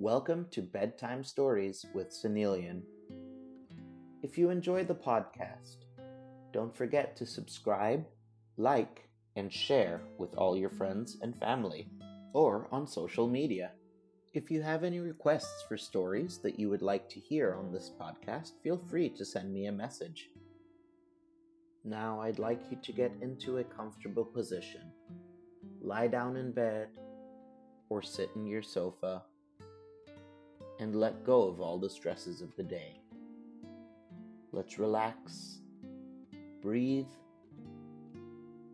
Welcome to Bedtime Stories with Senelian. If you enjoy the podcast, don't forget to subscribe, like, and share with all your friends and family, or on social media. If you have any requests for stories that you would like to hear on this podcast, feel free to send me a message. Now, I'd like you to get into a comfortable position. Lie down in bed or sit in your sofa and let go of all the stresses of the day. Let's relax, breathe,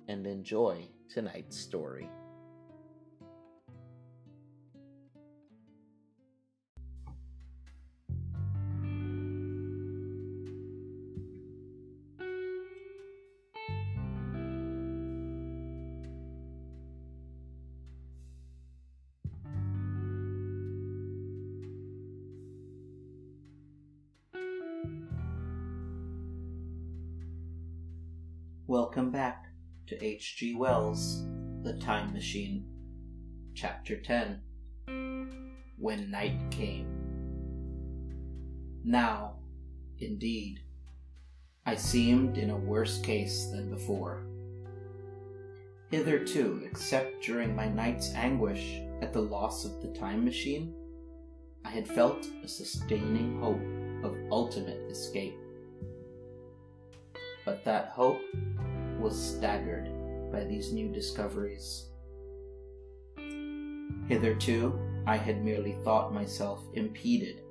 and enjoy tonight's story. To H.G. Wells' The Time Machine, Chapter 10 When Night Came. Now, indeed, I seemed in a worse case than before. Hitherto, except during my night's anguish at the loss of the time machine, I had felt a sustaining hope of ultimate escape. But that hope was staggered by these new discoveries. Hitherto, I had merely thought myself impeded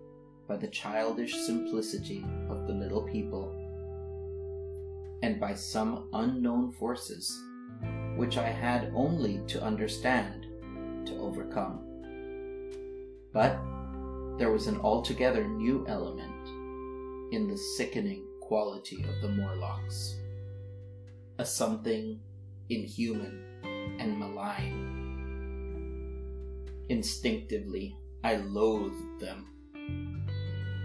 by the childish simplicity of the little people, and by some unknown forces which I had only to understand to overcome. But there was an altogether new element in the sickening quality of the Morlocks a something inhuman and malign. Instinctively, I loathed them.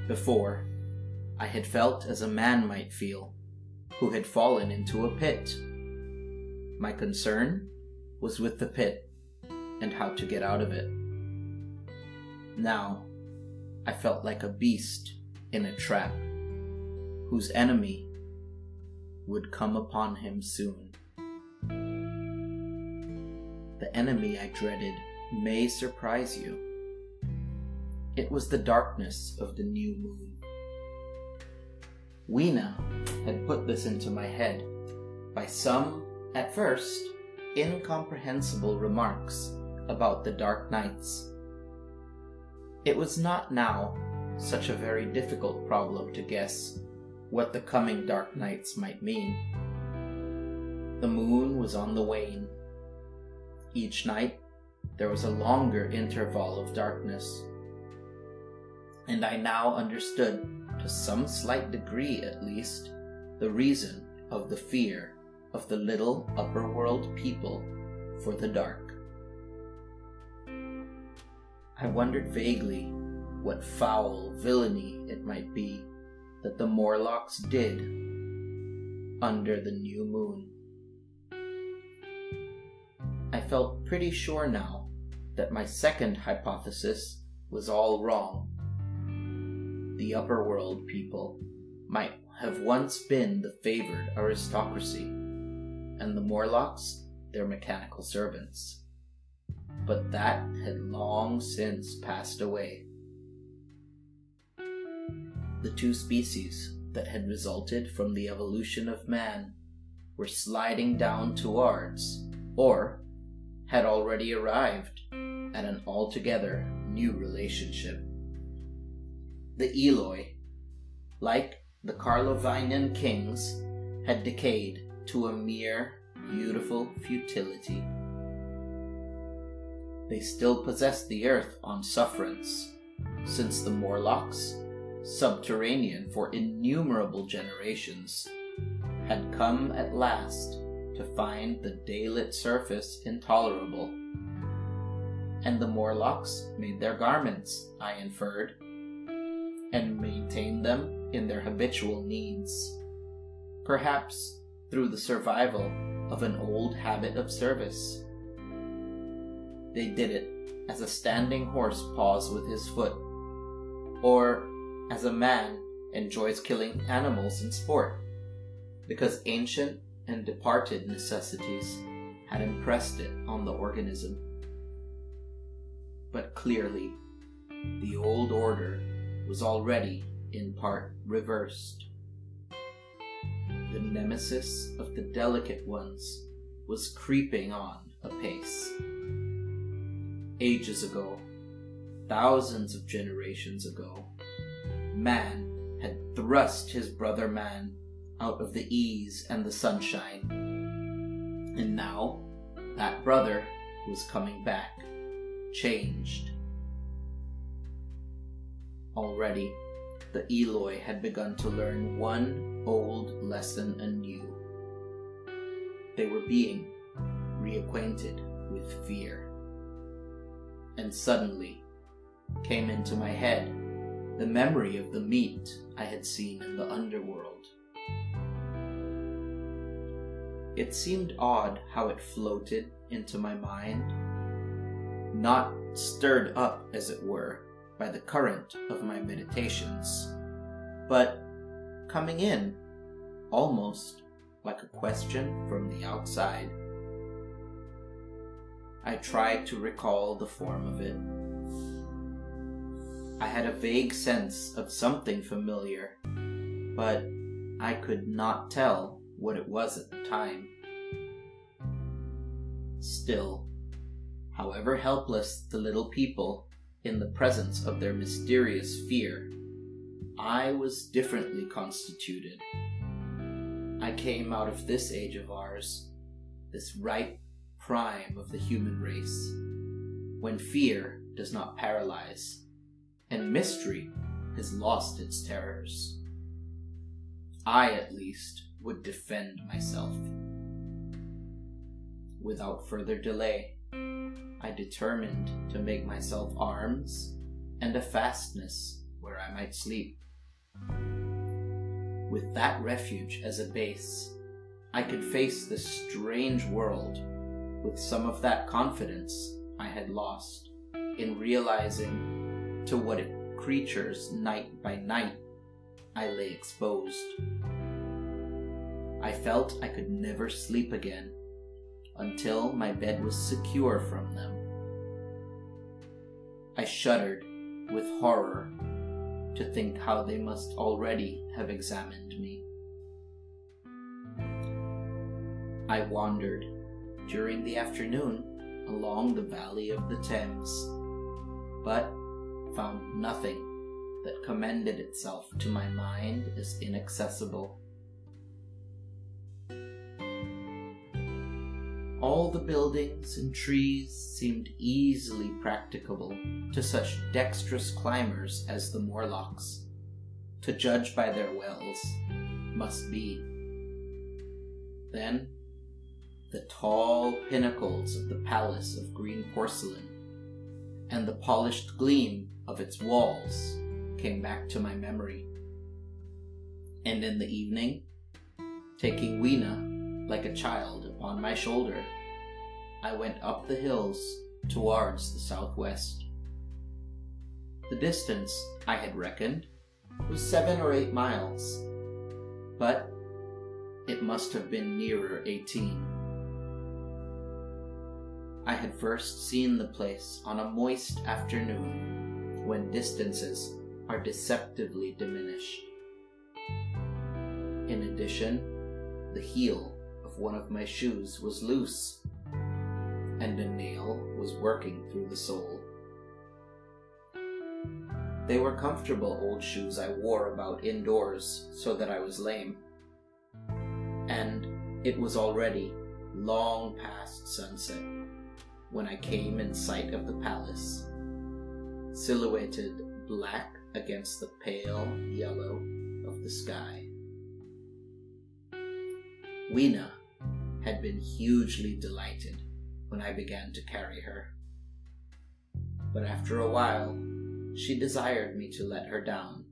Before, I had felt as a man might feel who had fallen into a pit. My concern was with the pit and how to get out of it. Now, I felt like a beast in a trap, whose enemy would come upon him soon. The enemy I dreaded may surprise you. It was the darkness of the new moon. Weena had put this into my head by some, at first, incomprehensible remarks about the dark nights. It was not now such a very difficult problem to guess what the coming dark nights might mean. The moon was on the wane. Each night there was a longer interval of darkness. And I now understood, to some slight degree at least, the reason of the fear of the little upper world people for the dark. I wondered vaguely what foul villainy it might be that the Morlocks did under the new moon. I felt pretty sure now that my second hypothesis was all wrong. The upper world people might have once been the favored aristocracy, and the Morlocks their mechanical servants. But that had long since passed away the two species that had resulted from the evolution of man were sliding down towards, or had already arrived at an altogether new relationship. The Eloi, like the Carlovinian kings, had decayed to a mere beautiful futility. They still possessed the earth on sufferance, since the Morlocks subterranean for innumerable generations, had come at last to find the daylit surface intolerable. And the Morlocks made their garments, I inferred, and maintained them in their habitual needs, perhaps through the survival of an old habit of service. they did it as a standing horse paws with his foot, or as a man enjoys killing animals in sport, because ancient and departed necessities had impressed it on the organism. But clearly, the old order was already in part reversed. The nemesis of the delicate ones was creeping on apace. Ages ago, thousands of generations ago, man had thrust his brother man out of the ease and the sunshine. And now, that brother was coming back, changed. Already, the Eloi had begun to learn one old lesson anew. They were being reacquainted with fear. And suddenly came into my head the memory of the meat I had seen in the underworld. It seemed odd how it floated into my mind, not stirred up, as it were, by the current of my meditations, but coming in almost like a question from the outside. I tried to recall the form of it. I had a vague sense of something familiar, but I could not tell what it was at the time. Still, however helpless the little people in the presence of their mysterious fear, I was differently constituted. I came out of this age of ours, this ripe prime of the human race, when fear does not paralyze, and mystery has lost its terrors. I, at least, would defend myself. Without further delay, I determined to make myself arms and a fastness where I might sleep. With that refuge as a base, I could face this strange world with some of that confidence I had lost in realizing to what creatures night by night I lay exposed. I felt I could never sleep again until my bed was secure from them. I shuddered with horror to think how they must already have examined me. I wandered during the afternoon along the valley of the Thames, but found nothing that commended itself to my mind as inaccessible. All the buildings and trees seemed easily practicable to such dexterous climbers as the Morlocks. To judge by their wells, must be. Then, the tall pinnacles of the palace of green porcelain, and the polished gleam of its walls came back to my memory. And in the evening, taking Weena like a child upon my shoulder, I went up the hills towards the southwest. The distance, I had reckoned, was seven or eight miles, but it must have been nearer eighteen. I had first seen the place on a moist afternoon when distances are deceptively diminished. In addition, the heel of one of my shoes was loose, and a nail was working through the sole. They were comfortable old shoes I wore about indoors so that I was lame. And it was already long past sunset when I came in sight of the palace, silhouetted black against the pale yellow of the sky. Weena had been hugely delighted when I began to carry her. But after a while, she desired me to let her down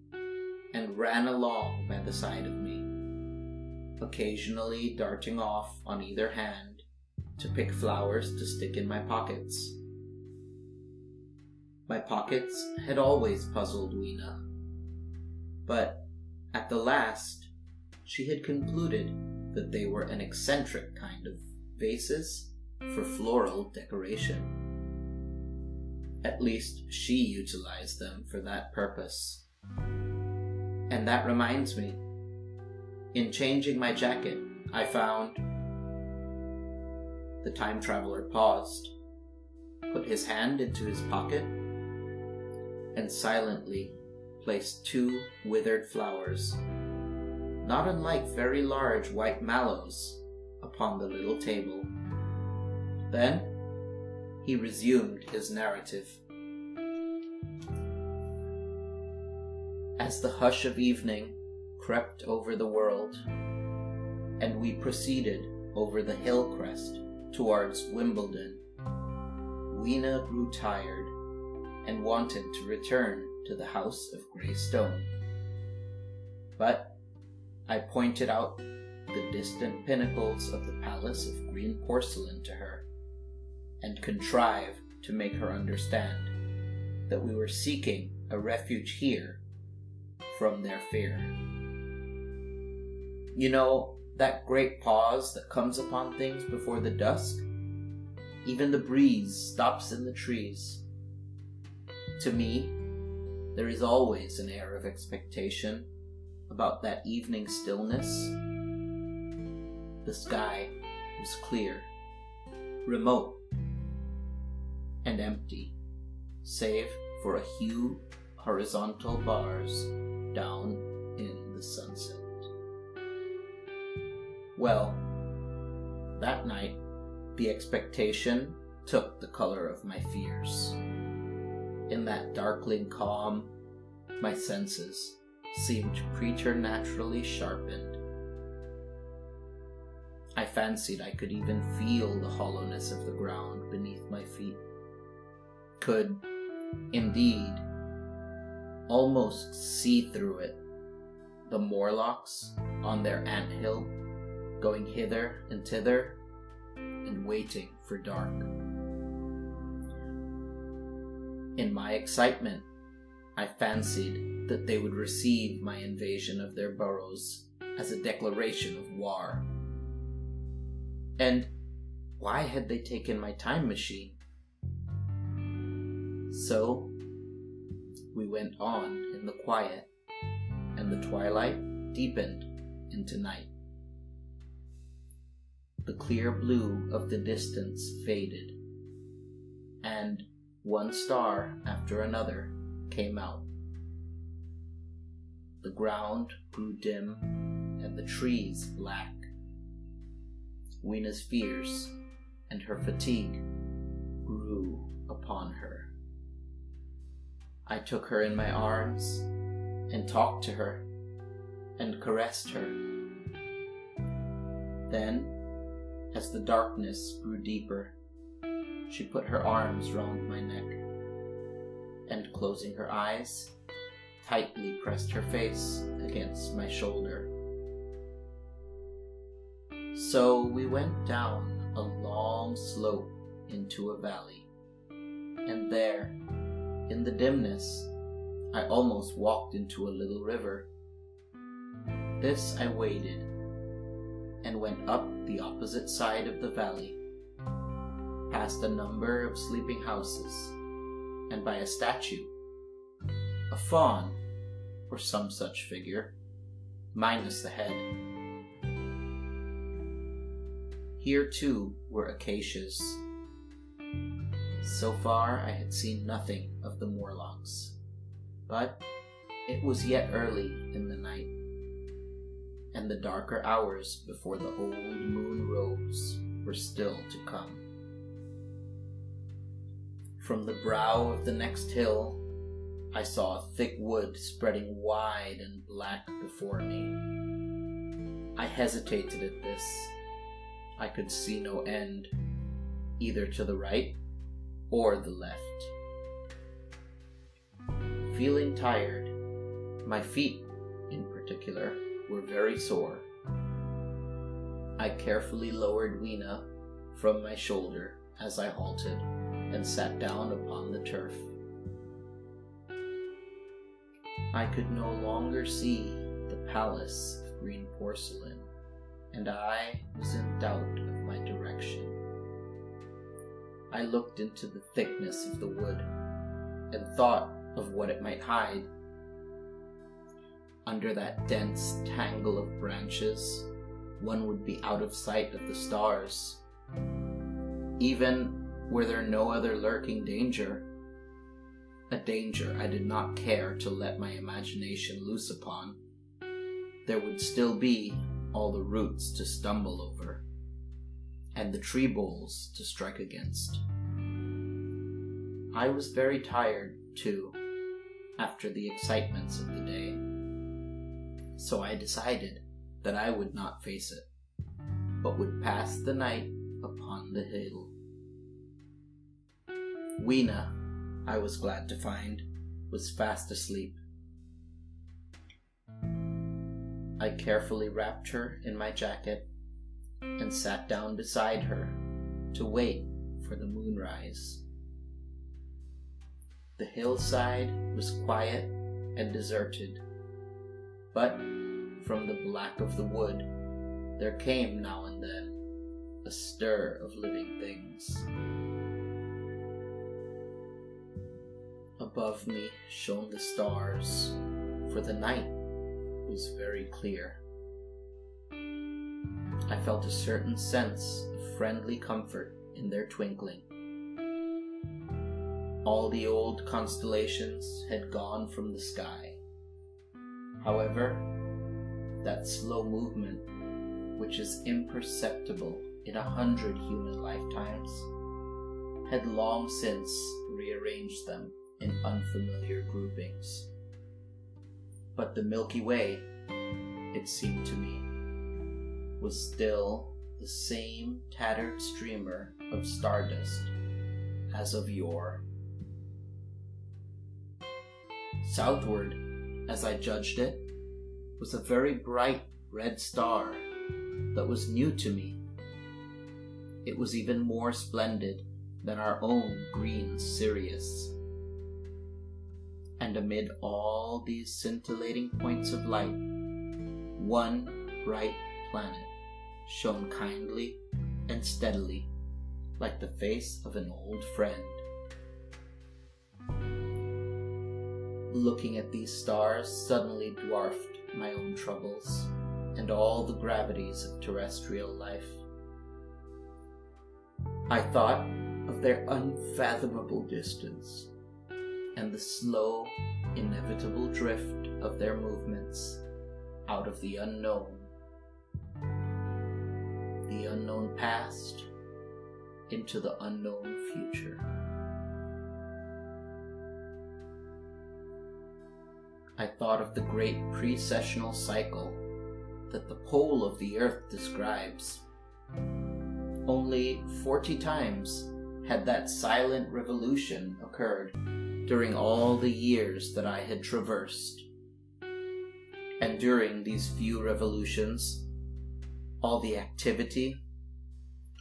and ran along by the side of me, occasionally darting off on either hand to pick flowers to stick in my pockets My pockets had always puzzled Weena, but at the last she had concluded that they were an eccentric kind of vases for floral decoration. At least she utilized them for that purpose. And that reminds me, in changing my jacket, I found. The time traveler paused, put his hand into his pocket, and silently placed two withered flowers, not unlike very large white mallows, upon the little table. Then he resumed his narrative. As the hush of evening crept over the world, and we proceeded over the hill crest towards Wimbledon, Weena grew tired and wanted to return to the house of grey stone. But I pointed out the distant pinnacles of the palace of green porcelain to her, and contrived to make her understand that we were seeking a refuge here from their fear. You know, that great pause that comes upon things before the dusk? Even the breeze stops in the trees. To me, there is always an air of expectation about that evening stillness. The sky was clear, remote, and empty, save for a few horizontal bars down in the sunset. Well, that night, the expectation took the color of my fears. In that darkling calm, my senses seemed preternaturally sharpened. I fancied I could even feel the hollowness of the ground beneath my feet. Could, indeed, almost see through it the Morlocks on their ant hill going hither and thither and waiting for dark. In my excitement, I fancied that they would receive my invasion of their burrows as a declaration of war. And why had they taken my time machine? So, we went on in the quiet, and the twilight deepened into night. The clear blue of the distance faded, and one star after another came out. The ground grew dim and the trees black. Weena's fears and her fatigue grew upon her. I took her in my arms and talked to her and caressed her. Then, as the darkness grew deeper, she put her arms round my neck and closing her eyes, tightly pressed her face against my shoulder. So we went down a long slope into a valley, and there, in the dimness, I almost walked into a little river. This I waded and went up the opposite side of the valley, past a number of sleeping houses and by a statue. A faun, or some such figure, minus the head. Here too were acacias. So far I had seen nothing of the Morlocks, but it was yet early in the night, and the darker hours before the old moon rose were still to come. From the brow of the next hill, I saw a thick wood spreading wide and black before me. I hesitated at this. I could see no end, either to the right or the left. Feeling tired, my feet, in particular, were very sore. I carefully lowered Weena from my shoulder as I halted and sat down upon the turf. I could no longer see the palace of green porcelain, and I was in doubt of my direction. I looked into the thickness of the wood and thought of what it might hide. Under that dense tangle of branches, one would be out of sight of the stars. Even were there no other lurking danger, a danger I did not care to let my imagination loose upon, there would still be all the roots to stumble over, and the tree boles to strike against. I was very tired, too, after the excitements of the day, so I decided that I would not face it, but would pass the night upon the hill. Weena, I was glad to find, was fast asleep. I carefully wrapped her in my jacket and sat down beside her to wait for the moonrise. The hillside was quiet and deserted, but from the black of the wood there came now and then a stir of living things. Above me shone the stars, for the night was very clear. I felt a certain sense of friendly comfort in their twinkling. All the old constellations had gone from the sky. However, that slow movement, which is imperceptible in a hundred human lifetimes, had long since rearranged them in unfamiliar groupings. But the Milky Way, it seemed to me, was still the same tattered streamer of stardust as of yore. Southward, as I judged it, was a very bright red star that was new to me. It was even more splendid than our own green Sirius. And amid all these scintillating points of light, one bright planet shone kindly and steadily like the face of an old friend. Looking at these stars suddenly dwarfed my own troubles and all the gravities of terrestrial life. I thought of their unfathomable distance and the slow, inevitable drift of their movements out of the unknown. The unknown past into the unknown future. I thought of the great precessional cycle that the pole of the earth describes. Only forty times had that silent revolution occurred during all the years that I had traversed. And during these few revolutions, all the activity,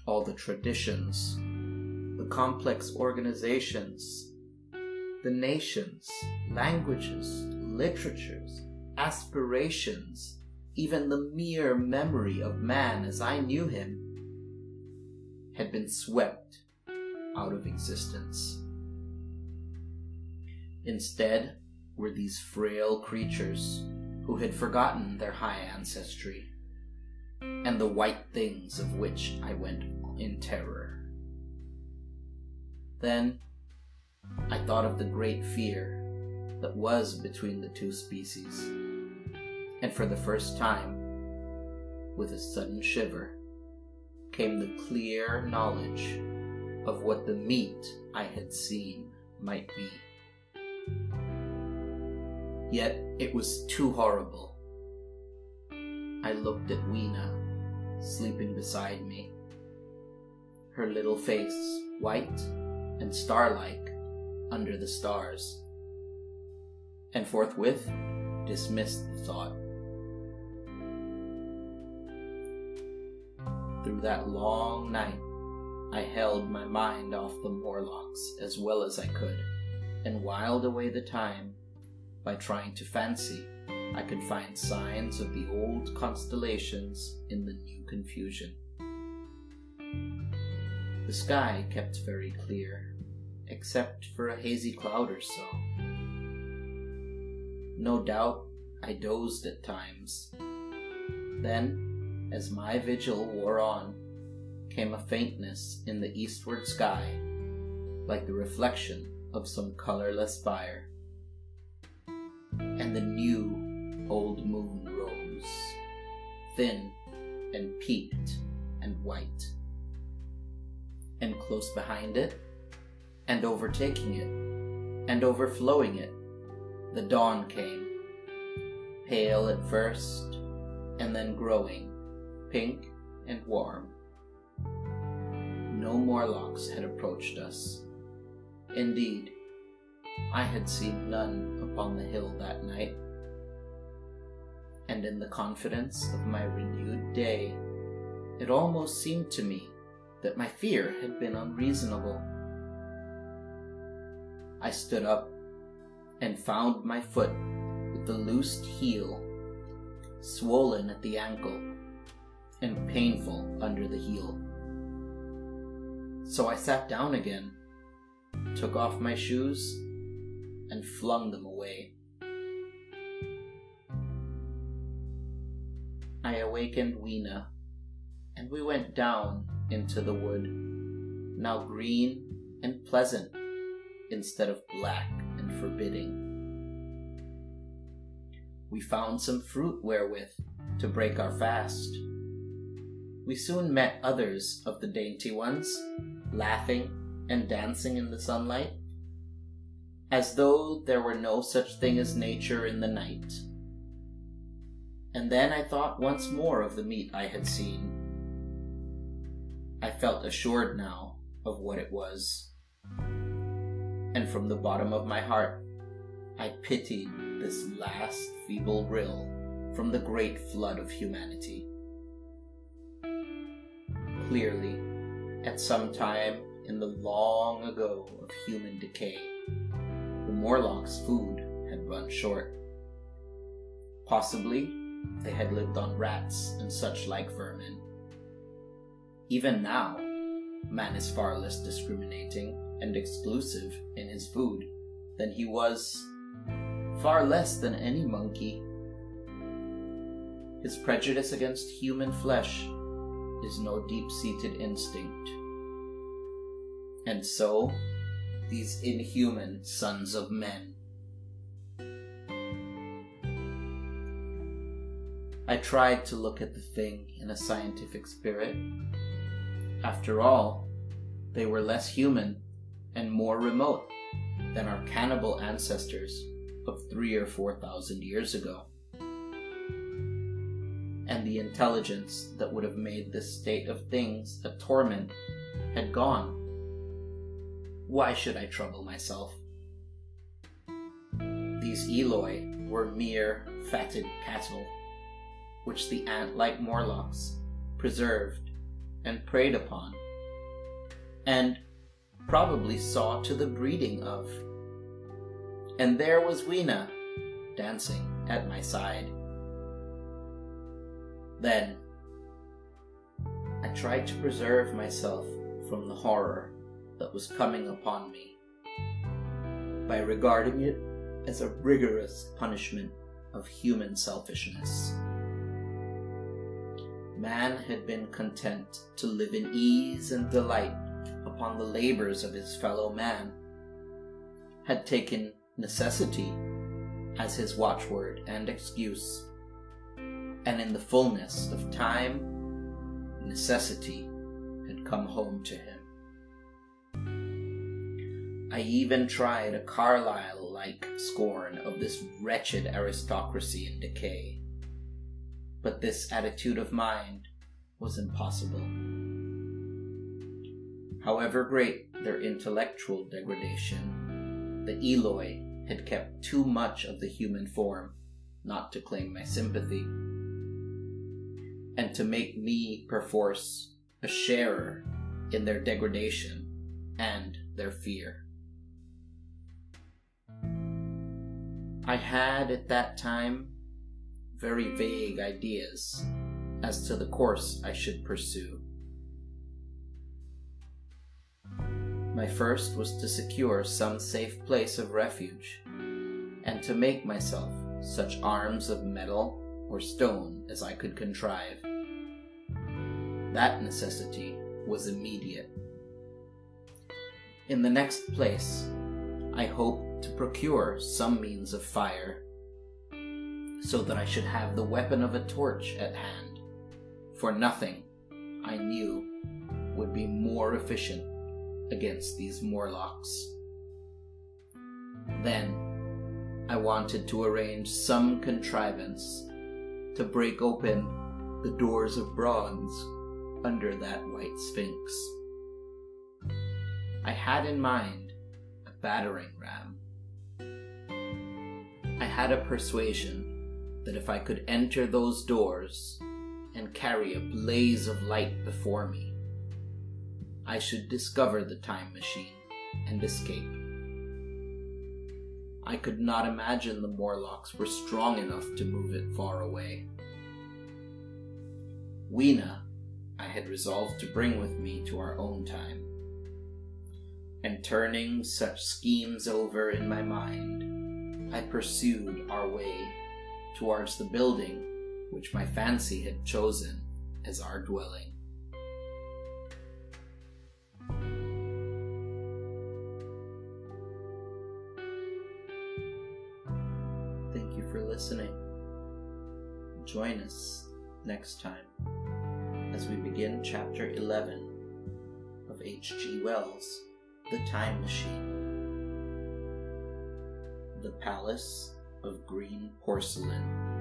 all the traditions, the complex organizations, the nations, languages, literatures, aspirations, even the mere memory of man as I knew him, had been swept out of existence. Instead were these frail creatures who had forgotten their high ancestry and the white things of which I went in terror. Then I thought of the great fear that was between the two species, and for the first time, with a sudden shiver, came the clear knowledge of what the meat I had seen might be. Yet it was too horrible. I looked at Weena, sleeping beside me, her little face white and star-like under the stars and forthwith dismissed the thought. Through that long night, I held my mind off the Morlocks as well as I could, and whiled away the time by trying to fancy I could find signs of the old constellations in the new confusion. The sky kept very clear, except for a hazy cloud or so. No doubt I dozed at times. Then, as my vigil wore on, came a faintness in the eastward sky, like the reflection of some colorless fire. And the new old moon rose, thin and peaked and white. And close behind it, and overtaking it, and overflowing it, the dawn came, pale at first, and then growing, pink and warm no Morlocks had approached us. Indeed, I had seen none upon the hill that night. And in the confidence of my renewed day, it almost seemed to me that my fear had been unreasonable. I stood up and found my foot with the loosed heel, swollen at the ankle, and painful under the heel. So I sat down again, took off my shoes, and flung them away. I awakened Weena, and we went down into the wood, now green and pleasant instead of black and forbidding. We found some fruit wherewith to break our fast. We soon met others of the dainty ones, laughing and dancing in the sunlight, as though there were no such thing as nature in the night. And then I thought once more of the meat I had seen. I felt assured now of what it was. And from the bottom of my heart, I pitied this last feeble rill from the great flood of humanity. Clearly, at some time in the long ago of human decay, the Morlocks' food had run short. Possibly they had lived on rats and such like vermin. Even now, man is far less discriminating and exclusive in his food than he was far less than any monkey. His prejudice against human flesh is no deep seated instinct. And so, these inhuman sons of men. I tried to look at the thing in a scientific spirit. After all, they were less human and more remote than our cannibal ancestors of three or four thousand years ago. And the intelligence that would have made this state of things a torment had gone. Why should I trouble myself? These Eloi were mere fatted cattle, which the ant like Morlocks preserved and preyed upon, and probably saw to the breeding of. And there was Weena dancing at my side. Then I tried to preserve myself from the horror that was coming upon me by regarding it as a rigorous punishment of human selfishness. Man had been content to live in ease and delight upon the labors of his fellow man, had taken necessity as his watchword and excuse, and in the fullness of time, necessity had come home to him. I even tried a Carlyle like scorn of this wretched aristocracy in decay. But this attitude of mind was impossible. However great their intellectual degradation, the Eloi had kept too much of the human form not to claim my sympathy, and to make me perforce a sharer in their degradation and their fear. I had at that time very vague ideas as to the course I should pursue. My first was to secure some safe place of refuge, and to make myself such arms of metal or stone as I could contrive. That necessity was immediate. In the next place, I hoped to procure some means of fire, so that I should have the weapon of a torch at hand, for nothing, I knew, would be more efficient against these Morlocks. Then, I wanted to arrange some contrivance to break open the doors of bronze under that white sphinx. I had in mind a battering ram. I had a persuasion that if I could enter those doors and carry a blaze of light before me, I should discover the time machine and escape. I could not imagine the Morlocks were strong enough to move it far away. Weena, I had resolved to bring with me to our own time. And turning such schemes over in my mind, I pursued our way towards the building which my fancy had chosen as our dwelling. Thank you for listening. Join us next time as we begin chapter 11 of H.G. Wells' The Time Machine. The Palace of Green Porcelain.